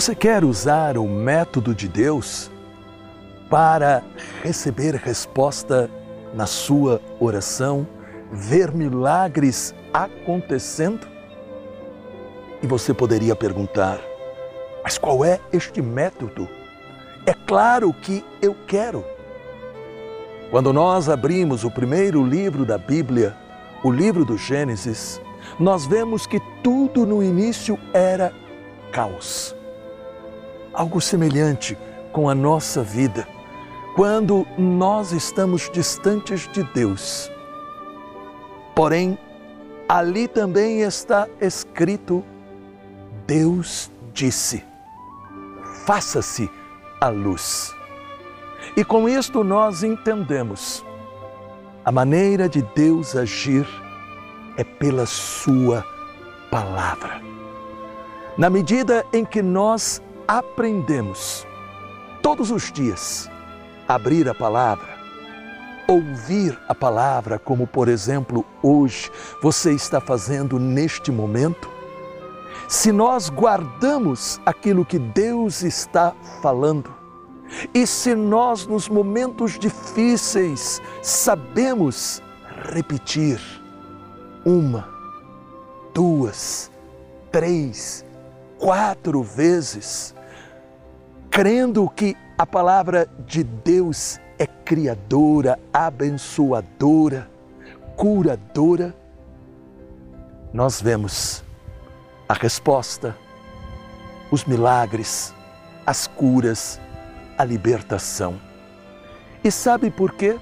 Você quer usar o método de Deus para receber resposta na sua oração, ver milagres acontecendo? E você poderia perguntar: mas qual é este método? É claro que eu quero. Quando nós abrimos o primeiro livro da Bíblia, o livro do Gênesis, nós vemos que tudo no início era caos. Algo semelhante com a nossa vida, quando nós estamos distantes de Deus. Porém, ali também está escrito: Deus disse: faça-se a luz. E com isto nós entendemos a maneira de Deus agir é pela Sua palavra. Na medida em que nós aprendemos todos os dias abrir a palavra, ouvir a palavra, como por exemplo hoje você está fazendo neste momento, se nós guardamos aquilo que Deus está falando, e se nós, nos momentos difíceis, sabemos repetir uma, duas, três, quatro vezes, crendo que a palavra de Deus é criadora, abençoadora, curadora, nós vemos a resposta, os milagres, as curas, a libertação. E sabe por quê?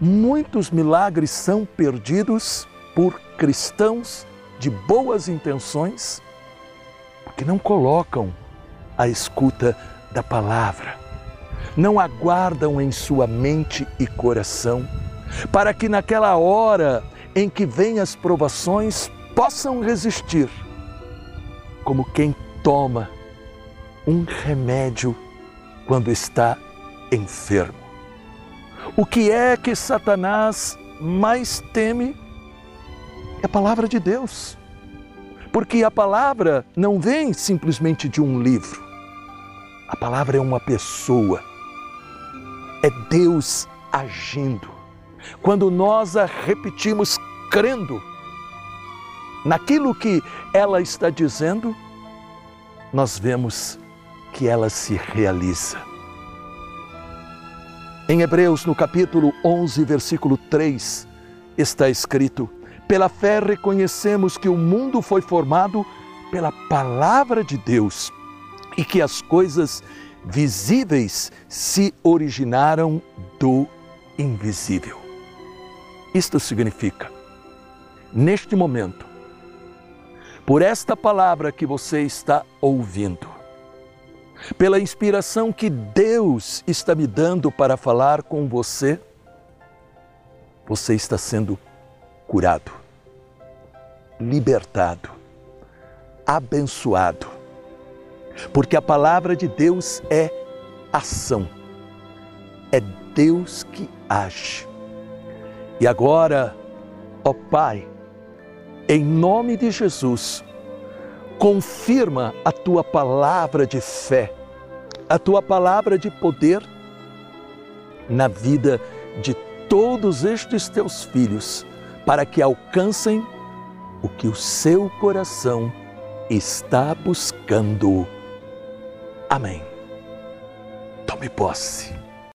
Muitos milagres são perdidos por cristãos de boas intenções, porque não colocam a escuta da palavra, não aguardam em sua mente e coração, para que naquela hora em que vêm as provações possam resistir, como quem toma um remédio quando está enfermo. O que é que Satanás mais teme? É a palavra de Deus. Porque a palavra não vem simplesmente de um livro. A palavra é uma pessoa. É Deus agindo. Quando nós a repetimos crendo naquilo que ela está dizendo, nós vemos que ela se realiza. Em Hebreus, no capítulo 11, versículo 3, está escrito: Pela fé reconhecemos que o mundo foi formado pela palavra de Deus e que as coisas visíveis se originaram do invisível. Isto significa, neste momento, por esta palavra que você está ouvindo, pela inspiração que Deus está me dando para falar com você, você está sendo curado, libertado, abençoado. Porque a palavra de Deus é ação, é Deus que age. E agora, ó Pai, em nome de Jesus, confirma a tua palavra de fé, a tua palavra de poder na vida de todos estes teus filhos, para que alcancem o que o seu coração está buscando. Amém. Tome posse.